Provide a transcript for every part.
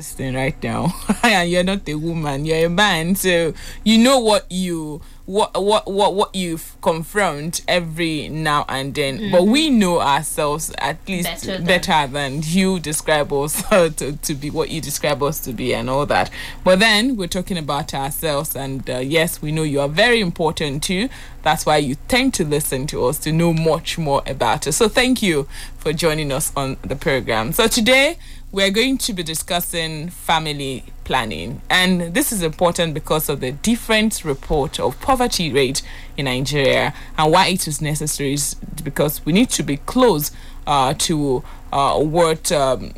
this thing right now. And you're not a woman you're a man. So you know what you what what what what you confront every now and then. Mm-hmm. but we know ourselves at least better than, better than you describe us to, to be what you describe us to be and all that. But then we're talking about ourselves and uh, yes we know you are very important too. That's why you tend to listen to us to know much more about us. So thank you for joining us on the program. So today we're going to be discussing family planning. And this is important because of the different report of poverty rate in Nigeria and why it is necessary is because we need to be close uh, to uh, what um,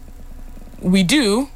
we do.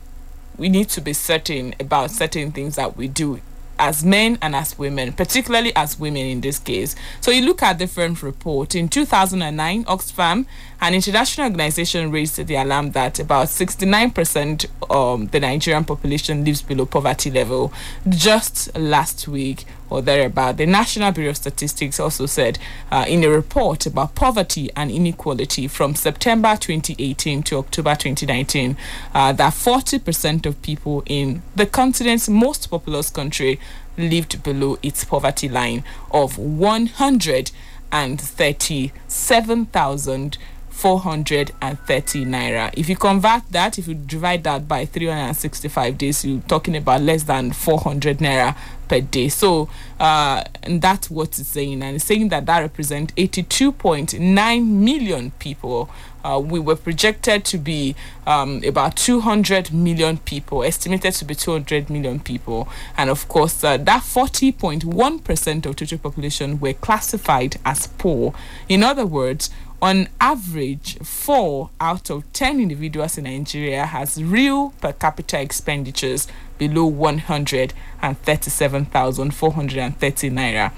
We need to be certain about certain things that we do as men and as women, particularly as women in this case. So you look at different reports. In 2009, Oxfam, an international organization, raised the alarm that about 69% of the Nigerian population lives below poverty level. Just last week, or thereabout. The National Bureau of Statistics also said uh, in a report about poverty and inequality from September 2018 to October 2019 uh, that 40% of people in the continent's most populous country lived below its poverty line of 137,000. 430 naira. If you convert that, if you divide that by 365 days, you're talking about less than 400 naira per day. So uh, and that's what it's saying, and it's saying that that represents 82.9 million people. Uh, we were projected to be um, about 200 million people, estimated to be 200 million people, and of course, uh, that 40.1 percent of total population were classified as poor. In other words, on average, four out of 10 individuals in Nigeria has real per capita expenditures below 137,430 naira.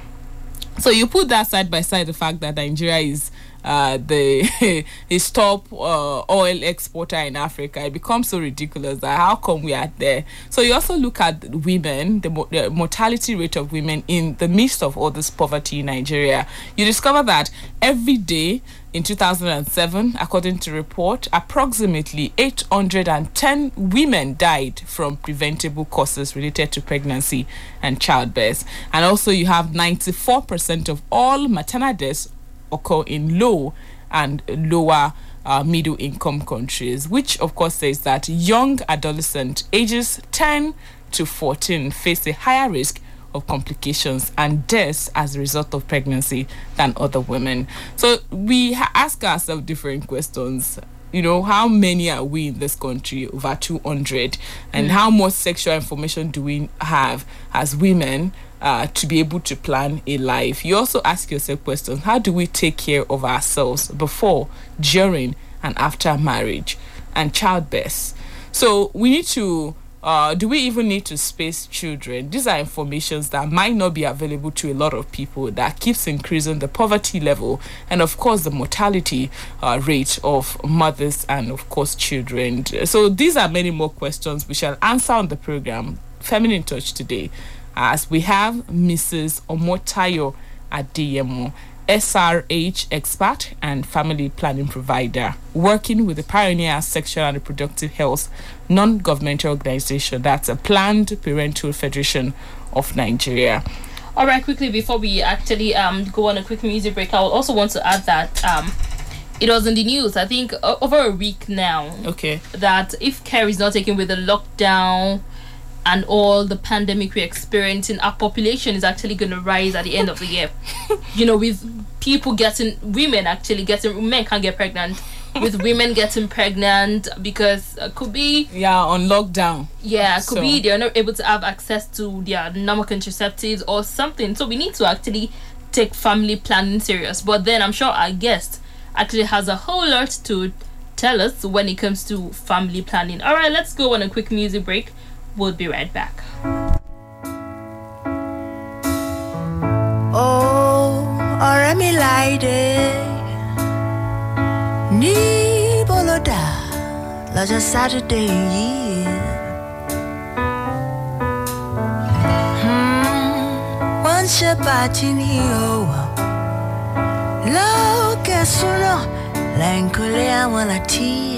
So you put that side by side the fact that Nigeria is uh, the is top uh, oil exporter in Africa, it becomes so ridiculous that how come we are there? So you also look at women, the, mo- the mortality rate of women in the midst of all this poverty in Nigeria. You discover that every day in 2007, according to report, approximately 810 women died from preventable causes related to pregnancy and childbirth. And also, you have 94% of all maternal deaths occur in low and lower uh, middle income countries, which of course says that young adolescent ages 10 to 14 face a higher risk of complications and deaths as a result of pregnancy than other women. So we ask ourselves different questions. You know, how many are we in this country? Over 200. And mm. how much sexual information do we have as women uh, to be able to plan a life. You also ask yourself questions how do we take care of ourselves before, during, and after marriage and childbirth? So we need to. Uh, do we even need to space children? These are informations that might not be available to a lot of people that keeps increasing the poverty level and of course the mortality uh, rate of mothers and of course children. So these are many more questions we shall answer on the program Feminine Touch today as we have Mrs. Omotayo Adeyemo, SRH expert and family planning provider, working with the Pioneer Sexual and Reproductive Health non governmental organization that's a Planned Parenthood Federation of Nigeria. All right, quickly before we actually um, go on a quick music break, I also want to add that um, it was in the news, I think, over a week now. Okay. That if care is not taken with the lockdown, and all the pandemic we're experiencing, our population is actually going to rise at the end of the year. you know, with people getting, women actually getting, men can't get pregnant. with women getting pregnant because it could be yeah on lockdown yeah could so. be they're not able to have access to their normal contraceptives or something so we need to actually take family planning serious but then i'm sure our guest actually has a whole lot to tell us when it comes to family planning all right let's go on a quick music break We'll be right back. Oh, ọ̀rẹ́ mi láìdé ní bọ́lọ́dà lọ́jọ́ sátidé yìí. wọ́n ń ṣe pàtí ní òwò lókè súná lẹ́yìnkùlé àwọn láti.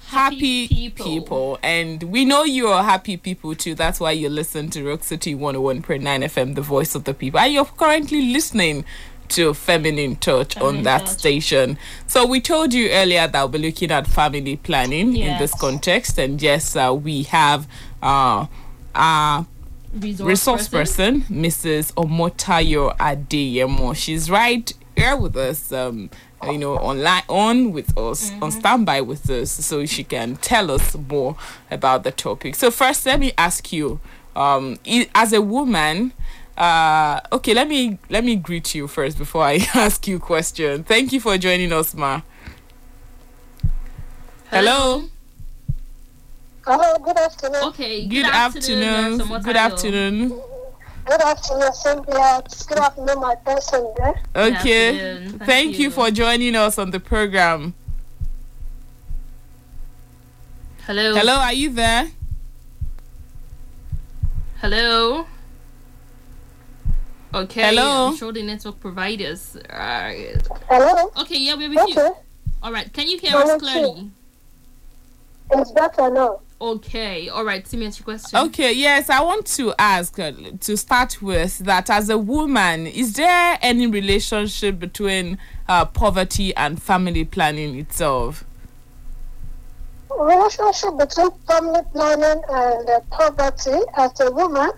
Happy, Happy people. people. And we know you are happy people too. That's why you listen to Rock City 101.9 FM, the voice of the people. And you're currently listening to Feminine Touch on that Touch. station. So we told you earlier that we'll be looking at family planning in this context. And yes, uh, we have uh, uh, Resource, resource person, Mrs. Omotayo Adeyemo. She's right here with us, um, you know, online on with us, on standby with us, so she can tell us more about the topic. So first, let me ask you, um, as a woman. Uh, okay, let me let me greet you first before I ask you question. Thank you for joining us, ma. Hello. Hello, good afternoon. Okay. Good, afternoon. Nurse Omotayo. Good afternoon. Good afternoon, Cynthia. Good afternoon, my person there. Okay. Thank, Thank you you. for joining us on the program. Hello. Hello, are you there? Hello. Okay. Hello? I'm sure the network providers. Hello? okay. Yeah, we're with Okay, you. All right. Can you hear us Hello, clearly? it's better now. Okay. All right. See me answer your question. Okay, yes, I want to ask uh, to start with that as a woman, is there any relationship between uh, poverty and family planning itself? Relationship between family planning and uh, poverty as a woman.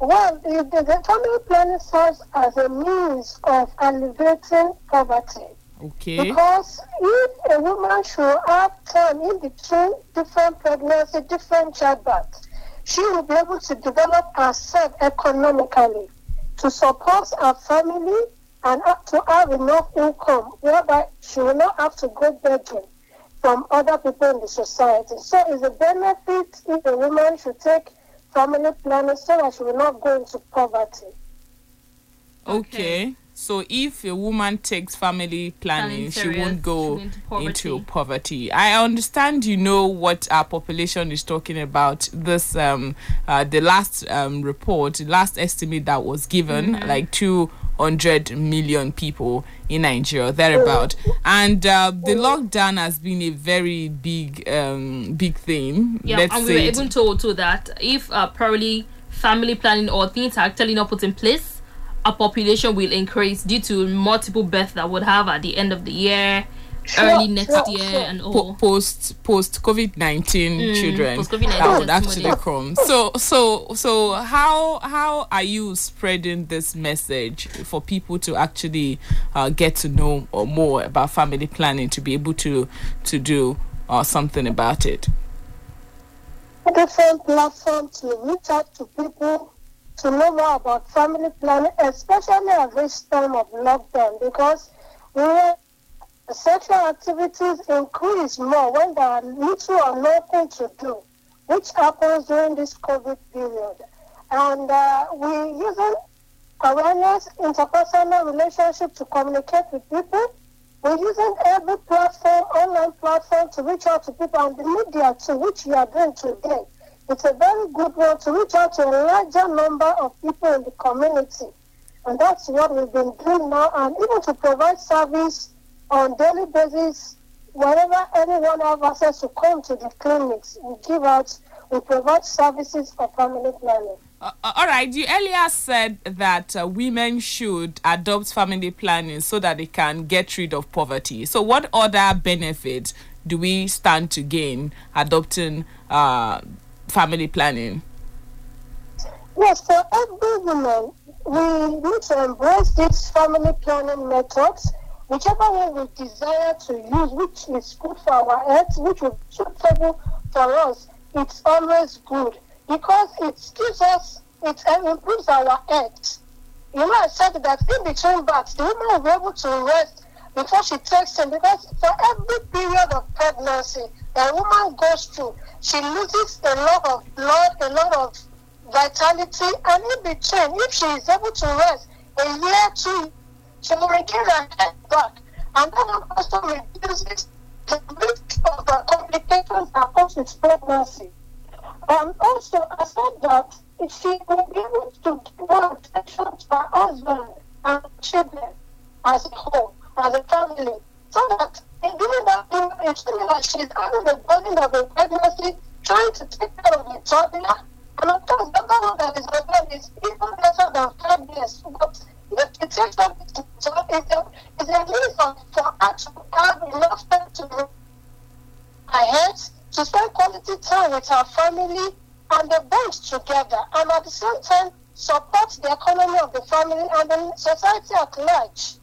Well, the, the, the family planning serves as a means of alleviating poverty. Okay. Because if a woman should have time in between different pregnancy, different childbirth, she will be able to develop herself economically to support her family and have to have enough income whereby she will not have to go begging from other people in the society. So it's a benefit if a woman should take family planning so that she will not go into poverty. Okay. So if a woman takes family planning, Planning she won't go into poverty. into poverty. I understand you know what our population is talking about. This um uh, the last um report, the last estimate that was given, Mm-hmm. like two hundred million people in Nigeria, thereabout. And uh, the lockdown has been a very big um big thing. Yeah, Let's and we were even told too that if uh, probably family planning or things are actually not put in place, our population will increase due to multiple births that would have at the end of the year, early next sure, year, sure. and po- all. post post COVID nineteen Mm, children post-COVID-19 that would actually come. So so so how how are you spreading this message for people to actually uh, get to know or more about family planning to be able to to do uh, something about it? different platforms to reach out to people to know more about family planning, especially at this time of lockdown, because where sexual activities increase more when there are little or nothing to do, which happens during this COVID period. And uh, we using awareness, interpersonal relationship to communicate with people. We're using every platform, online platform, to reach out to people, and the media to which you are doing today. It's a very good one to reach out to a larger number of people in the community. And that's what we've been doing now, and even to provide service on daily basis, wherever anyone has access to come to the clinics, we give out, we provide services for family planning. Uh, uh, all right, you earlier said that uh, women should adopt family planning so that they can get rid of poverty. So, what other benefits do we stand to gain adopting uh, family planning? Yes, for every woman, we need to embrace these family planning methods, whichever way we desire to use, which is good for our health, which is suitable for us. It's always good because it gives us, it uh, improves our health. You know, I said that in between births, the woman will be able to rest before she takes him because for every period of pregnancy a woman goes through, she loses a lot of blood, a lot of vitality, and in between, if she is able to rest a year, two, she will regain her health back. And that also reduces the risk of the complications that comes with pregnancy. And also, I said that if she will be able to give attention to her husband and children as a whole, as a family, so that in doing that it's feeling like she's having the burden of a pregnancy, trying to take care of the toddler. And of course, the one that is pregnant is even lesser than five years. But the protection is a, is a reason for her to have enough time to her head, to spend quality time with our family, and the bond together. And at the same time, support the economy of the family and the society at large.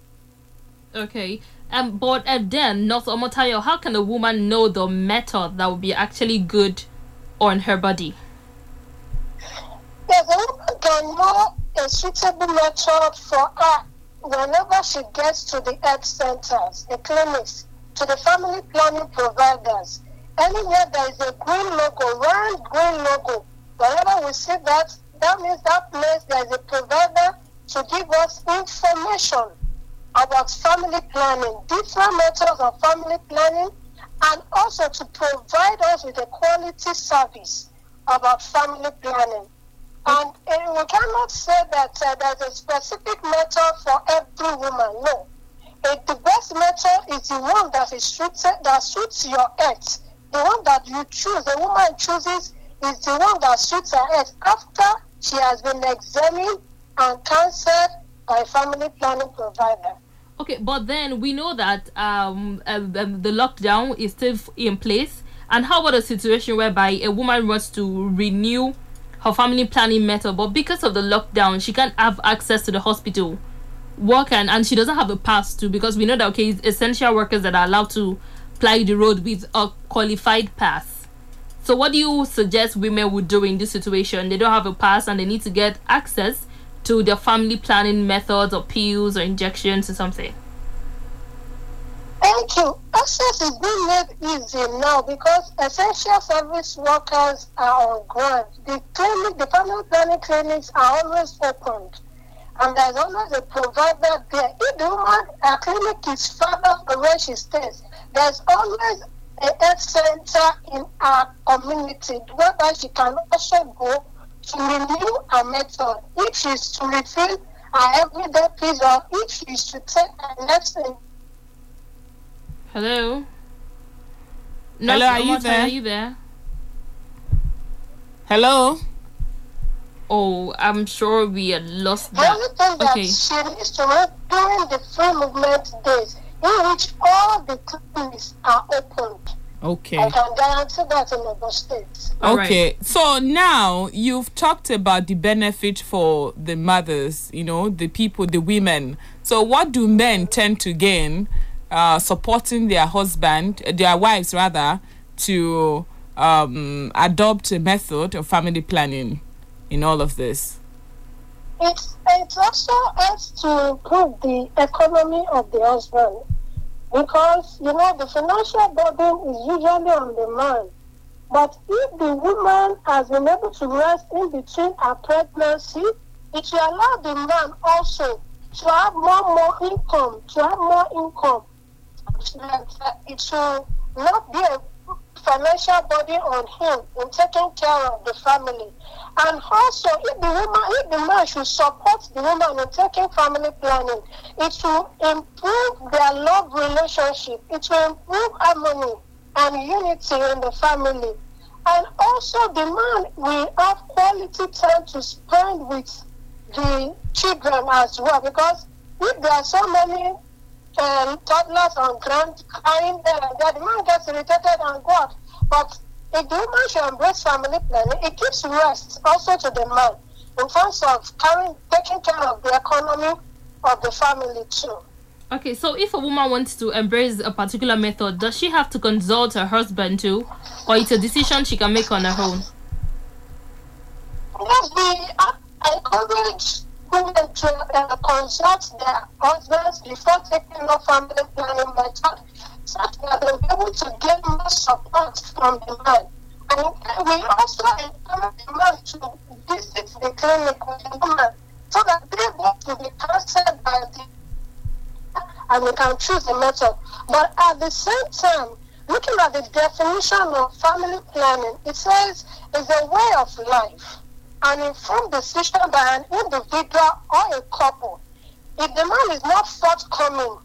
Okay. Um, but uh, then, North Omotayo, how can a woman know the method that would be actually good on her body? A woman can know a suitable method for her whenever she gets to the health centers, the clinics, to the family planning providers. Anywhere there is a green logo, round green logo, whenever we see that, that means that place there is a provider to give us information about family planning, different methods of family planning, and also to provide us with a quality service about family planning. And uh, we cannot say that uh, there's a specific method for every woman. No. Uh, the best method is the one that is suited, that suits your health. The one that you choose, the woman chooses, is the one that suits her health after she has been examined and counseled by family planning provider. Okay, but then we know that um, um, the lockdown is still in place. And how about a situation whereby a woman wants to renew her family planning method, but because of the lockdown, she can't have access to the hospital work and, and she doesn't have a pass to because we know that okay, essential workers that are allowed to ply the road with a qualified pass. So what do you suggest women would do in this situation? They don't have a pass and they need to get access to their family planning methods or pills or injections or something. Thank you. Access is being made easy now because essential service workers are on ground. The clinic, the family planning clinics are always opened. And there's always a provider there. If the woman, her clinic is further from where she stays, there's always a health center in our community whereby she can also go to renew her method. If she's to refill our everyday pills or if she's to take her medicine Hello. Hello, are you there? Are you there? Hello? Oh, I'm sure we had lost The that. only thing that Okay. she needs to know during the free movement days, in which all the clinics are opened. Okay. I can guarantee that in Ogun State. All right. Okay, so now you've talked about the benefit for the mothers, you know, the people, the women. So, what do men tend to gain uh, supporting their husband, uh, their wives rather, to um, adopt a method of family planning in all of this? It's, it also helps to improve the economy of the husband because, you know, the financial burden is usually on the man. But if the woman has been able to rest in between her pregnancy, it will allow the man also to have more more income, to have more income. It will not be a financial burden on him in taking care of the family. And also, if the woman, if the man should support the woman in taking family planning, it will improve their love relationship. It will improve harmony and unity in the family. And also, the man will have quality time to spend with the children as well. Because if there are so many um, toddlers crying there and there, the man gets irritated and go out. But if the woman should embrace family planning, it gives rest also to the man in terms of carrying, taking care of the economy of the family too. Okay, so if a woman wants to embrace a particular method, does she have to consult her husband too? Or it's a decision she can make on her own? Yes, we I I encourage women to uh, consult their husbands before taking up family planning method such that they'll be able to get more support from the man. And we also encourage the man to visit the clinic with the woman so that they're able to be counseled by the and we can choose the method. But at the same time, looking at the definition of family planning, it says it's a way of life, an informed decision by an individual or a couple. If the man is not forthcoming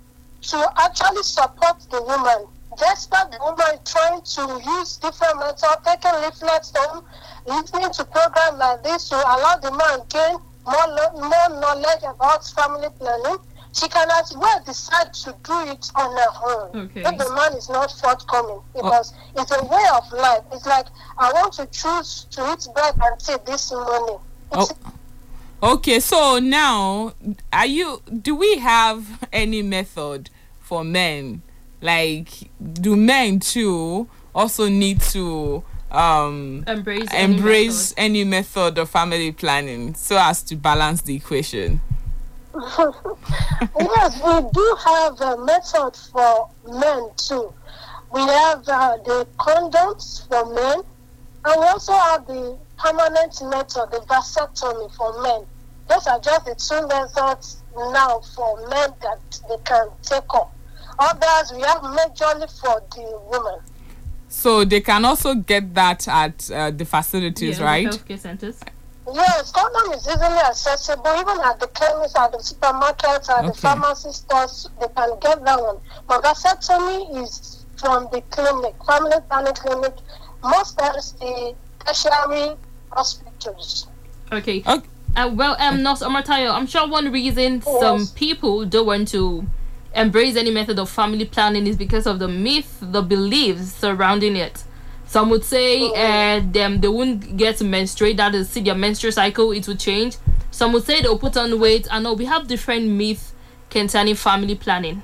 to actually support the woman, despite the woman trying to use different methods, taking leaflets home, listening to programs like this to allow the man gain more, more knowledge about family planning, she can as well decide to do it on her own Okay. if the man is not forthcoming because it's a way of life. It's like I want to choose to eat bread and tea this morning. It's Oh, okay, so now, are you? Do we have any method for men? Like, do men too also need to um Embrace any embrace method. any method of family planning so as to balance the equation? yes, we do have a method for men too. We have uh, the condoms for men, and we also have the permanent method, the vasectomy for men. Those are just the two methods now for men that they can take up. Others we have majorly for the women. So they can also get that at uh, the facilities, Yeah, right? Healthcare centers. Yes, condom is easily accessible, even at the chemists, at the supermarkets, at the Okay. pharmacy stores, they can get that one. But vasectomy is from the clinic, family planning clinic, most times the tertiary hospitals. Okay. Okay. Uh, well, um, Nurse Omotayo, I'm sure one reason some people don't want to embrace any method of family planning is because of the myth, the beliefs surrounding it. Some would say uh, them they won't get to menstruate, that is, see their menstrual cycle, it will change. Some would say they'll put on weight. I know we have different myths concerning family planning.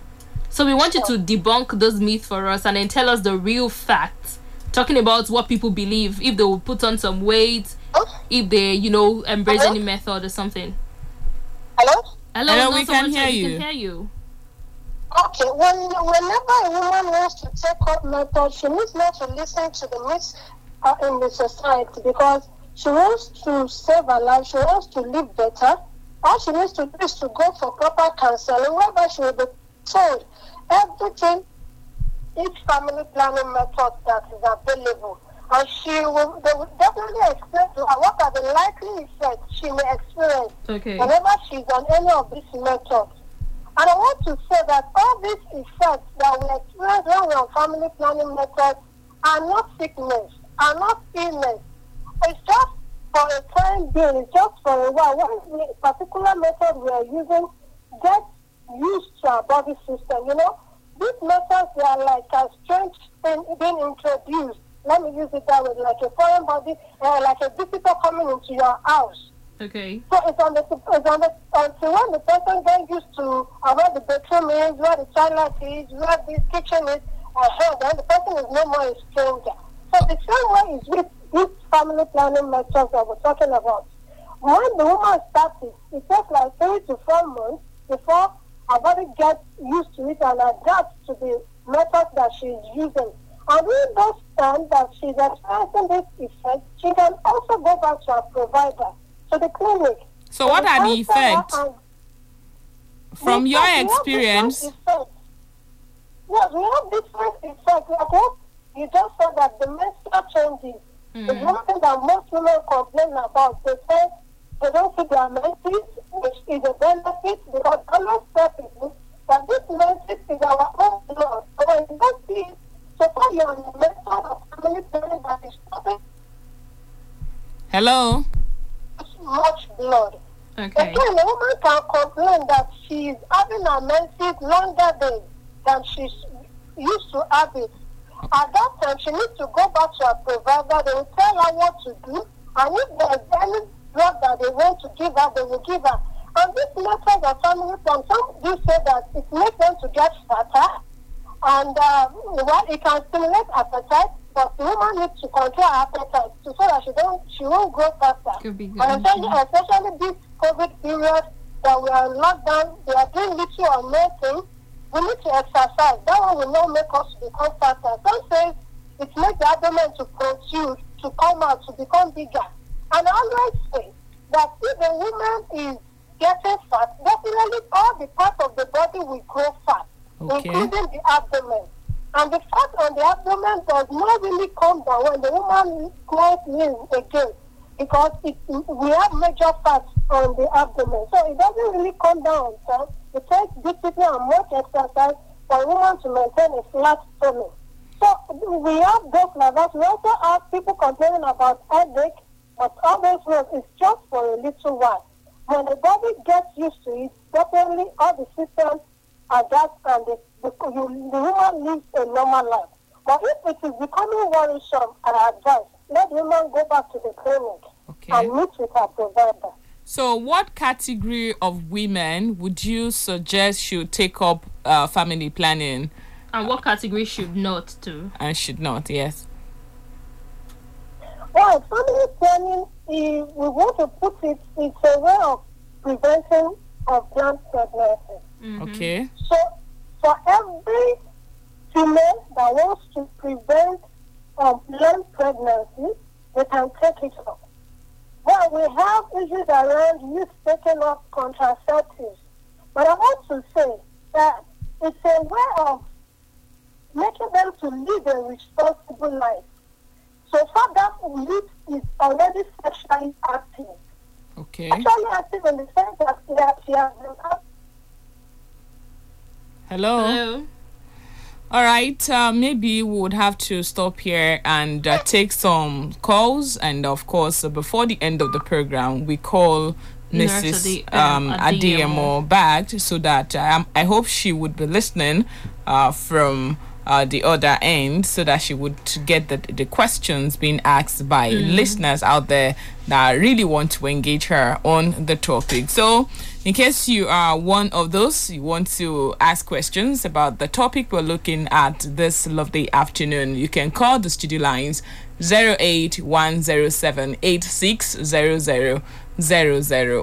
So we want you to debunk those myths for us and then tell us the real facts. Talking about what people believe, if they will put on some weight, Oh, if they, you know, embrace Hello? any method or something. hello? Hello, Hello, no, we someone can said hear we can hear you. Okay, when, whenever a woman wants to take up method, she needs not to listen to the myths uh, in the society because she wants to save her life, she wants to live better. All she needs to do is to go for proper counseling, whereby she will be told everything, each family planning method that is available. And she will, they will definitely explain to her what are the likely effects she may experience Okay. whenever she's on any of these methods. And I want to say that all these effects that we experience when we're on family planning methods are not sickness, are not illness. It's just for a time being, it's just for a while. When the particular method we are using gets used to our body system, you know, these methods they are like a strange thing being introduced. Let me use it that way, like a foreign body, uh, like a visitor coming into your house. Okay. So it's on the it's on the until when the person gets used to where the bedroom is, where the toilet is, where the kitchen is, uh, then the person is no more a stranger. So the same way is with these family planning methods that we're talking about. When the woman starts it, it takes like three to four months before her body gets used to it and adapts to the method that she's using. And in those times that she's experiencing this effect, she can also go back to her provider, to the clinic. So what are the effects from your have- we have experience? Yes, we have different effects. Like what you just said that the menstrual changes is Mm. one thing that most women complain about. They say they don't see their menses, which is a benefit because not people that this menses is our own blood. So when you don't see it, so far you're on the method of family that is stopping Hello? Much blood. Okay. Again, a woman can complain that she is having her menses longer days than she used to have it. At that time, she needs to go back to her provider. They will tell her what to do. And if there's any drug that they want to give her, they will give her. And this method of family plan, some do say that it makes them to get fatter. And uh, well, it can stimulate appetite, but the woman needs to control her appetite so that she don't she won't grow faster. Could be good. And especially, especially this COVID period that we are in lockdown, they are doing little or nothing. We need to exercise. That one will not make us become fatter. Some say it makes the abdomen to protrude, to come out, to become bigger. And I always say that if a woman is getting fat, definitely all the parts of the body will grow fat, Okay. including the abdomen. And the fat on the abdomen does not really come down when the woman grows in again because it, we have major fat on the abdomen. So it doesn't really come down So. It takes discipline and much exercise for a woman to maintain a flat stomach. So we have those like that. We also have people complaining about headache, but all those ones is just for a little while. When the body gets used to it, definitely all the systems adapt and the, the, you, the woman lives a normal life. But if it is becoming worrisome, I advise let the woman go back to the clinic Okay. and meet with her provider. So, what category of women would you suggest should take up uh, family planning And what category should not do? and should not? Yes. Well, family planning, is, we want to put it, it's a way of preventing unplanned pregnancy. Mm-hmm. Okay. So, for every female that wants to prevent um, unplanned pregnancy, they can take it up. Well, we have issues around youth taking up contraceptives. But I want to say that it's a way of making them to live a responsible life. So far, that youth is already sexually active. Okay. Sexually active in the sense that she has, she has been active Hello. Hello. All right. Uh, maybe we would have to stop here and uh, take some calls. And of course, uh, before the end of the program, we call Mrs. Ade- um, Um. Adeyemo back so that um, I hope she would be listening uh, from. Uh, the other end so that she would get the, the questions being asked by listeners out there that really want to engage her on the topic. So, in case you are one of those, you want to ask questions about the topic we're looking at this lovely afternoon, you can call the studio lines 08107860000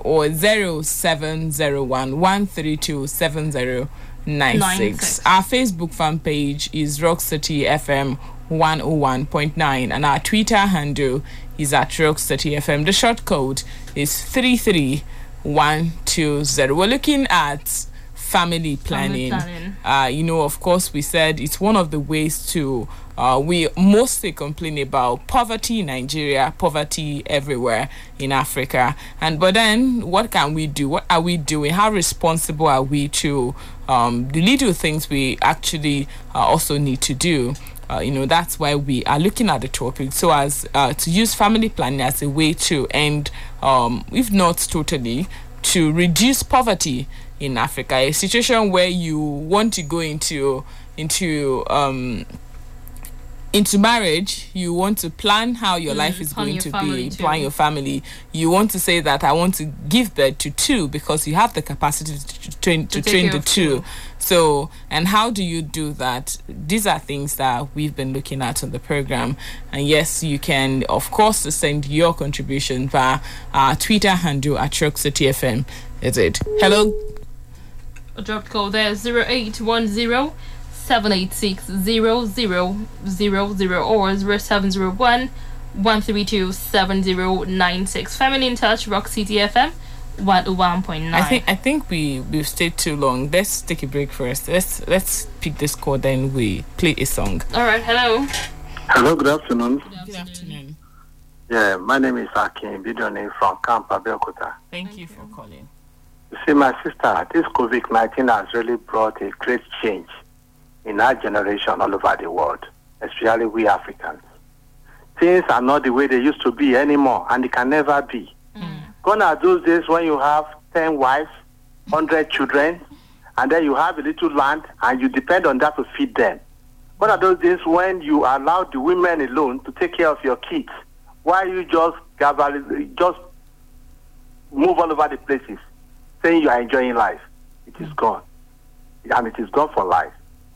or 0701132796. Our Facebook fan page is Rock City FM 101.9 and our Twitter handle is at Rock City FM. The short code is 33120. We're looking at family planning. planning. Uh, you know, of course, we said it's one of the ways to. Uh, we mostly complain about poverty in Nigeria, poverty everywhere in Africa, and but then what can we do? What are we doing? How responsible are we to um, the little things we actually uh, also need to do? Uh, you know that's why we are looking at the topic. So as uh, to use family planning as a way to end um, if not totally to reduce poverty in africa a situation where you want to go into into um, into marriage you want to plan how your mm, life is going to be too. plan your family. You want to say that i want to give birth to two because you have the capacity to train to, take train the two. two. so and how do you do that? These are things that we've been looking at on the program. And yes you can of course send your contribution via our twitter handle at Rock City fm is it? Hello? A dropped call there 0810 786 0000 or 0701 132 7096. Feminine Touch, Rock City FM 101.9. I think I think we we've stayed too long. Let's take a break first. Let's let's pick this chord then we play a song. Alright, hello. Hello, good afternoon. Good afternoon. Yeah, my name is Akin Bidoni from Camp Abeokuta. Thank you for calling. You see, my sister, this COVID 19 has really brought a great change in our generation all over the world, especially we Africans. Things are not the way they used to be anymore, and they can never be. Mm. Gone are those days when you have 10 wives, 100 children, and then you have a little land, and you depend on that to feed them. What are those days when you allow the women alone to take care of your kids? Why you just gather, just move all over the places, saying you are enjoying life? It is gone, and it is gone for life.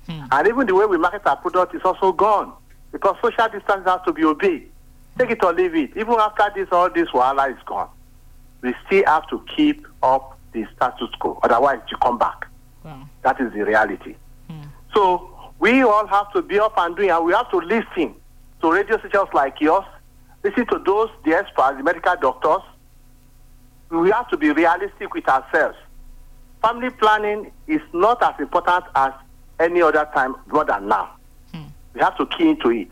Hmm. And even the way we market our product is also gone because social distance has to be obeyed. Take it or leave it. Even after this, all this wahala is gone. we still have to keep up the status quo. Otherwise, you come back. Wow. That is the reality. Hmm. So we all have to be up and doing, and we have to listen to radio stations like yours, listen to those, the experts, the medical doctors. We have to be realistic with ourselves. Family planning is not as important as any other time more than now. Hmm. We have to key into it.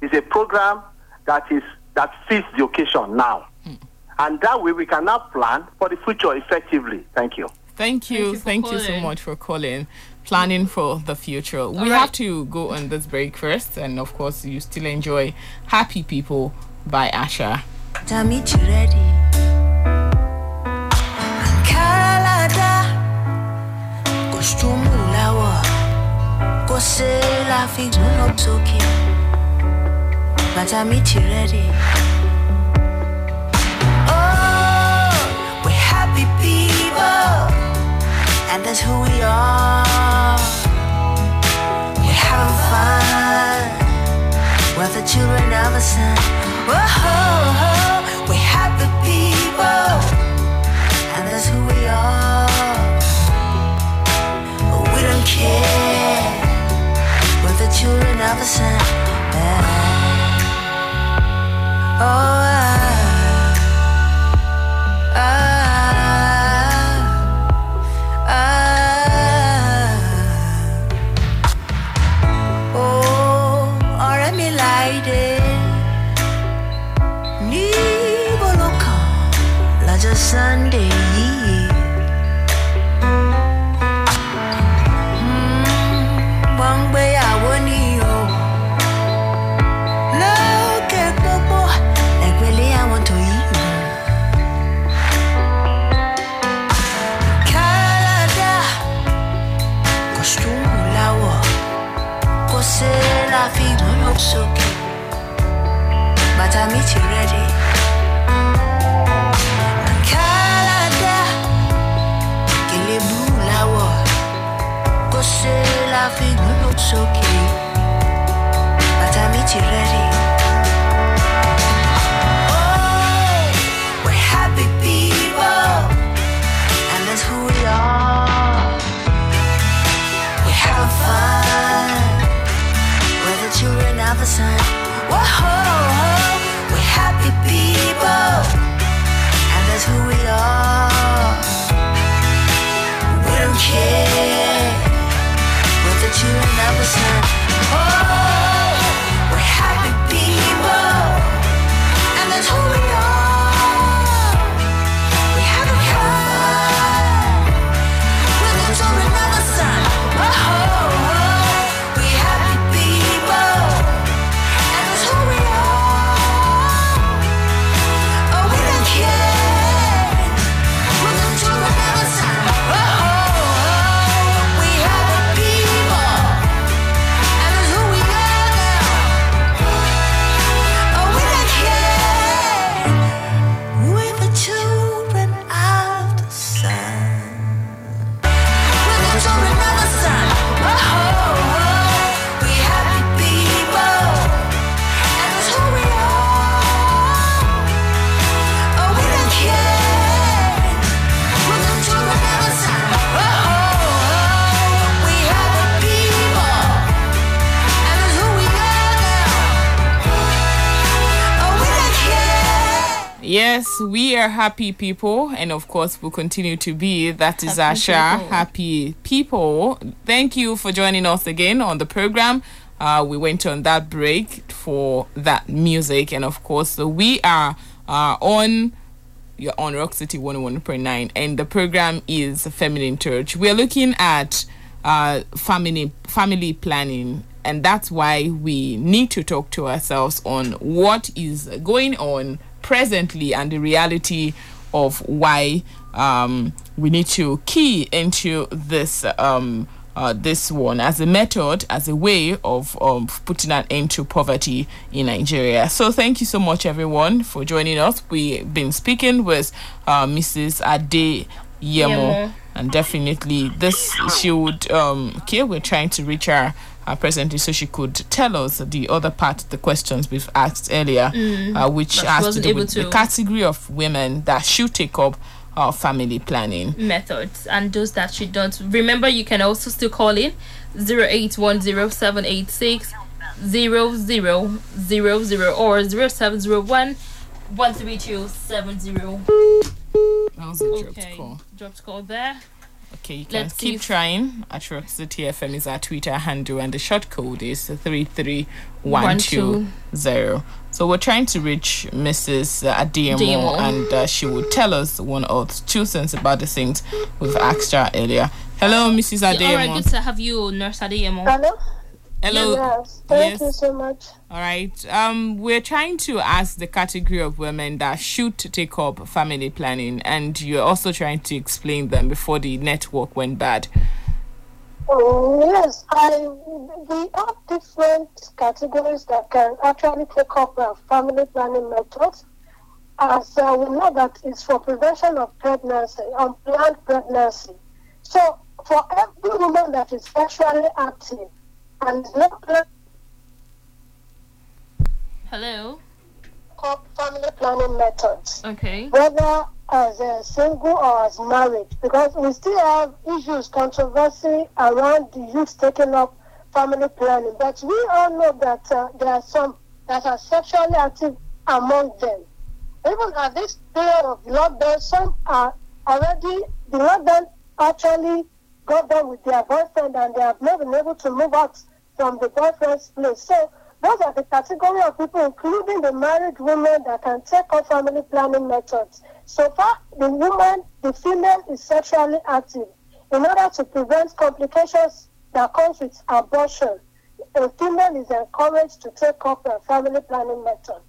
It's a program that is that fits the occasion now. Hmm. And that way we can now plan for the future effectively. Thank you. Thank you. you Thank you so much for calling. Planning for the future. we right. have to go on this break first, and of course, you still enjoy Happy People by Asa. Tami Kose la fi guno toki Matami ready. Oh, we're happy people And that's who we are We're having fun we're the children of the sun. Whoa, we're happy people, the sun. Oh, ah, sí la fi gbóná sókè bàtà mi ti rẹ́dí. Káládà gèlè bú láwọ̀ kò sí la fi gbóná sókè bàtà mi ti rẹ́dí. Care. We're happy people, and that's who We are. We don't care what the children of the are happy people, and of course, we'll continue to be. That is Happy Asa, people. happy people. Thank you for joining us again on the program. Uh, we went on that break for that music, and of course, so we are uh, on you're on Rock City 101.9 and the program is Feminine Touch. We're looking at uh, family family planning and that's why we need to talk to ourselves on what is going on presently and the reality of why um, we need to key into this um, uh, this one as a method, as a way of um, putting an end to poverty in Nigeria. So, thank you so much, everyone, for joining us. We've been speaking with uh, Mrs. Ade Yemo, Yemo. and definitely this she would. Um, okay, we're trying to reach her uh, presently, so she could tell us the other part of the questions we've asked earlier, uh, which But has to do with the category of women that should take up uh, family planning. methods and those that she don't. Remember, you can also still call in 0810 0000 or 0701 132 70. That was a dropped Okay, call. dropped call there. Okay, you can Let's see keep trying. At Rock City FM is our Twitter handle, and the short code is three three one two zero. So we're trying to reach Mrs. Adiemo, Adeyemo. and uh, she will tell us one or two cents about the things we've asked her earlier. Hello, Mrs. All right, Adeyemo. good to have you, Nurse Adeyemo. Hello? Hello. Yes. Thank Yes. you so much. All right. Um, we're trying to ask the category of women that should take up family planning, and you're also trying to explain them before the network went bad. Oh, yes, I we have different categories that can actually take up uh, family planning methods. As uh, we know that it's for prevention of pregnancy, unplanned pregnancy. So for every woman that is sexually active Hello. family planning methods, Okay. whether as a single or as married, because we still have issues, controversy around the youth taking up family planning. But we all know that uh, there are some that are sexually active among them. Even at this period of lockdown, some are already, the lockdown actually got them with their boyfriend and they have not been able to move out from the boyfriend's place. So those are the category of people, including the married women that can take up family planning methods. So far, the woman, the female is sexually active. In order to prevent complications that comes with abortion, a female is encouraged to take up a family planning method.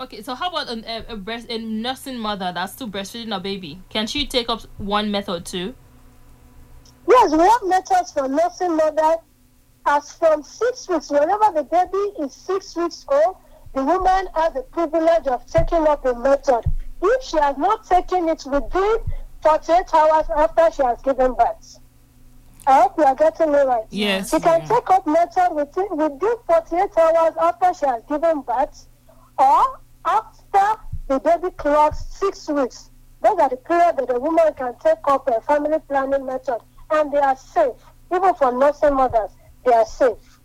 Okay, so how about a, a, a breast a nursing mother that's still breastfeeding a baby? Can she take up one method too? Yes, we have methods for nursing mother as from six weeks. Whenever the baby is six weeks old, the woman has the privilege of taking up a method. If she has not taken it within 48 hours after she has given birth. I hope you are getting me right. Yes, She can yeah. take up method within, within 48 hours after she has given birth or after the baby clocks six weeks. Those are the period that the woman can take up a family planning method and they are safe. Even for nursing mothers, they are safe.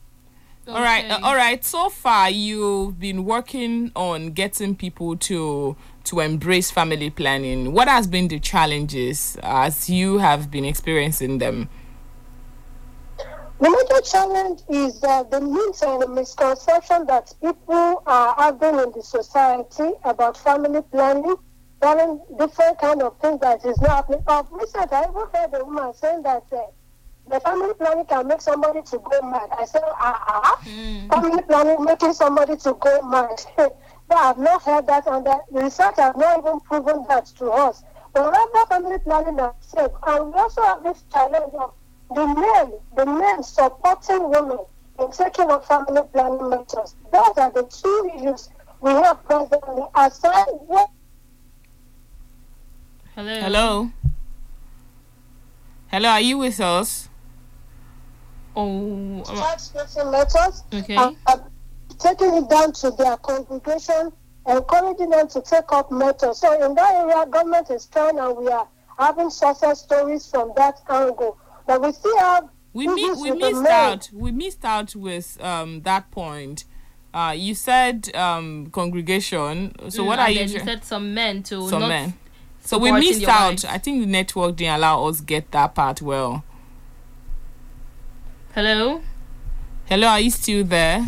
All right, uh, all right. So far, you've been working on getting people to to embrace family planning. What has been the challenges as you have been experiencing them? The major challenge is uh, the myths and the misconception that people are having in the society about family planning, planning different kind of things that is not happening. Of recent, I even heard a woman saying that uh, the family planning can make somebody to go mad. I said, ah, ah, family planning making somebody to go mad. but I've not heard that, and the research has not even proven that to us. Whatever family planning is safe, and we also have this challenge of the men, the men supporting women in taking up family planning matters. Those are the two issues we have presently. Aside what Hello. Hello. Hello, are you with us? Oh. uh, tax-making methods, Okay. and uh, taking it down to their congregation, encouraging them to take up methods. So in that area, government is trying, and we are having success stories from that angle. But we still have We mi- we missed out. We missed out with um that point. Uh, you said um congregation. So mm, what are you? then you said some men to some not men. So we missed out. wives. I think the network didn't allow us get that part well. Hello. Hello, are you still there?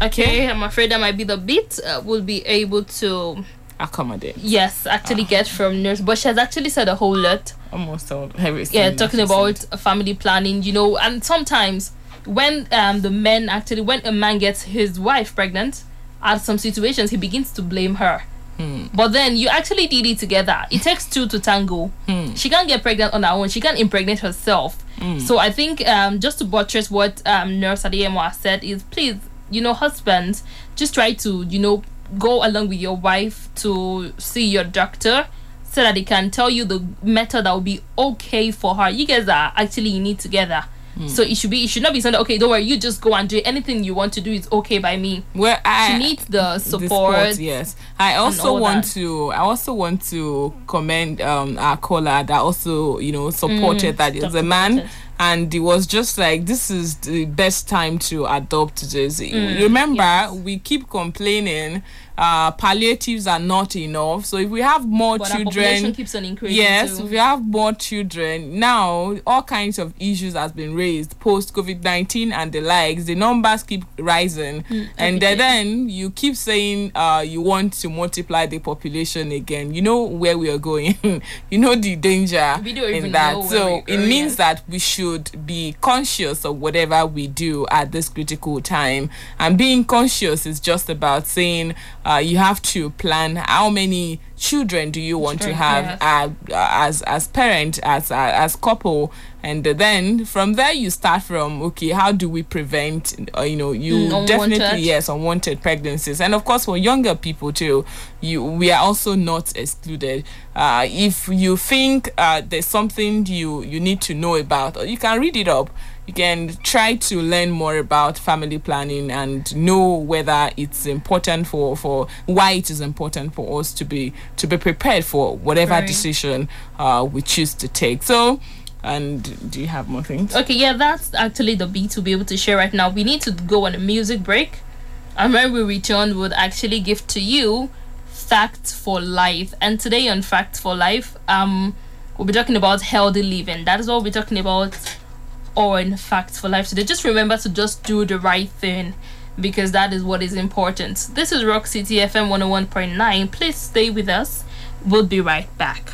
Okay, I'm afraid that might be the bit uh, we'll be able to Accommodate. yes actually get from nurse, but she has actually said a whole lot. Almost all everything. yeah talking about said. family planning you know and sometimes when um the men actually when a man gets his wife pregnant at some situations he begins to blame her but then you actually did it together. It takes two to tango. She can't get pregnant on her own. She can't impregnate herself. So i think um just to buttress what um nurse Adeyemo has said is please you know husbands just try to you know go along with your wife to see your doctor so that they can tell you the method that will be okay for her. You guys are actually in it together. So it should be it should not be something okay, don't worry, you just go and do it. anything you want to do is okay by me. Where I She needs the the support. yes. I also want that. to. I also want to commend um our caller that also you know supported that is a man. supported. And it was just like this is the best time to adopt this. Remember, Mm, yes. we keep complaining uh palliatives are not enough. So if we have more But children, keeps on increasing. Yes, too. we have more children now. All kinds of issues has been raised post COVID nineteen and the likes. The numbers keep rising, Mm, and then, then you keep saying uh, you want to multiply the population again. You know where we are going. you know the danger We don't even in that. So it means that we should be conscious of whatever we do at this critical time. And being conscious is just about saying uh, you have to plan how many children do you want to have yes. uh, as as parent as uh, as couple and then from there you start from okay how do we prevent uh, you know you Mm, definitely unwanted. yes unwanted pregnancies and of course for younger people too you we are also not excluded uh, if you think uh, there's something you you need to know about or you can read it up you can try to learn more about family planning and know whether it's important for for why it is important for us to be to be prepared for whatever Right. decision uh, we choose to take so and do you have more things Okay, yeah, that's actually the beat to be able to share right now. We need to go on a music break. And when we return, we'll actually give to you Facts for Life. And today on Facts for Life, um, we'll be talking about healthy living. That is what we're talking about on Facts for Life today. Just remember to just do the right thing because that is what is important. This is Rock City FM 101.9. Please stay with us. We'll be right back.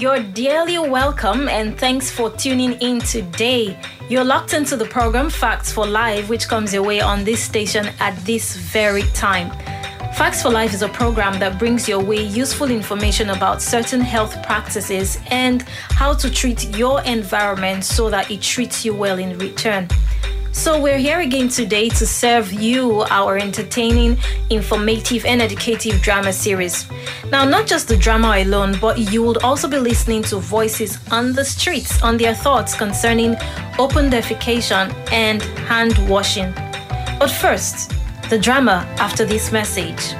You're dearly welcome and thanks for tuning in today. You're locked into the program Facts for Life, which comes your way on this station at this very time. Facts for Life is a program that brings your way useful information about certain health practices and how to treat your environment so that it treats you well in return. So, we're here again today to serve you our entertaining, informative, and educative drama series. Now, not just the drama alone, but you would also be listening to voices on the streets on their thoughts concerning open defecation and hand washing. But first, the drama after this message.